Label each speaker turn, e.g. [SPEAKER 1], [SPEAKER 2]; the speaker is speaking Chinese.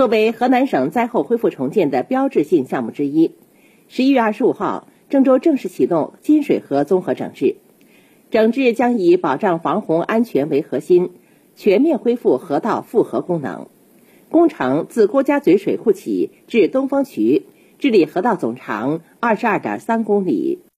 [SPEAKER 1] 作为河南省灾后恢复重建的标志性项目之一。十一月二十五号郑州正式启动金水河综合整治整治将以保障防洪安全为核心全面恢复河道复河功能。工程自郭家嘴水库起至东风渠治理河道总长二十二点三公里。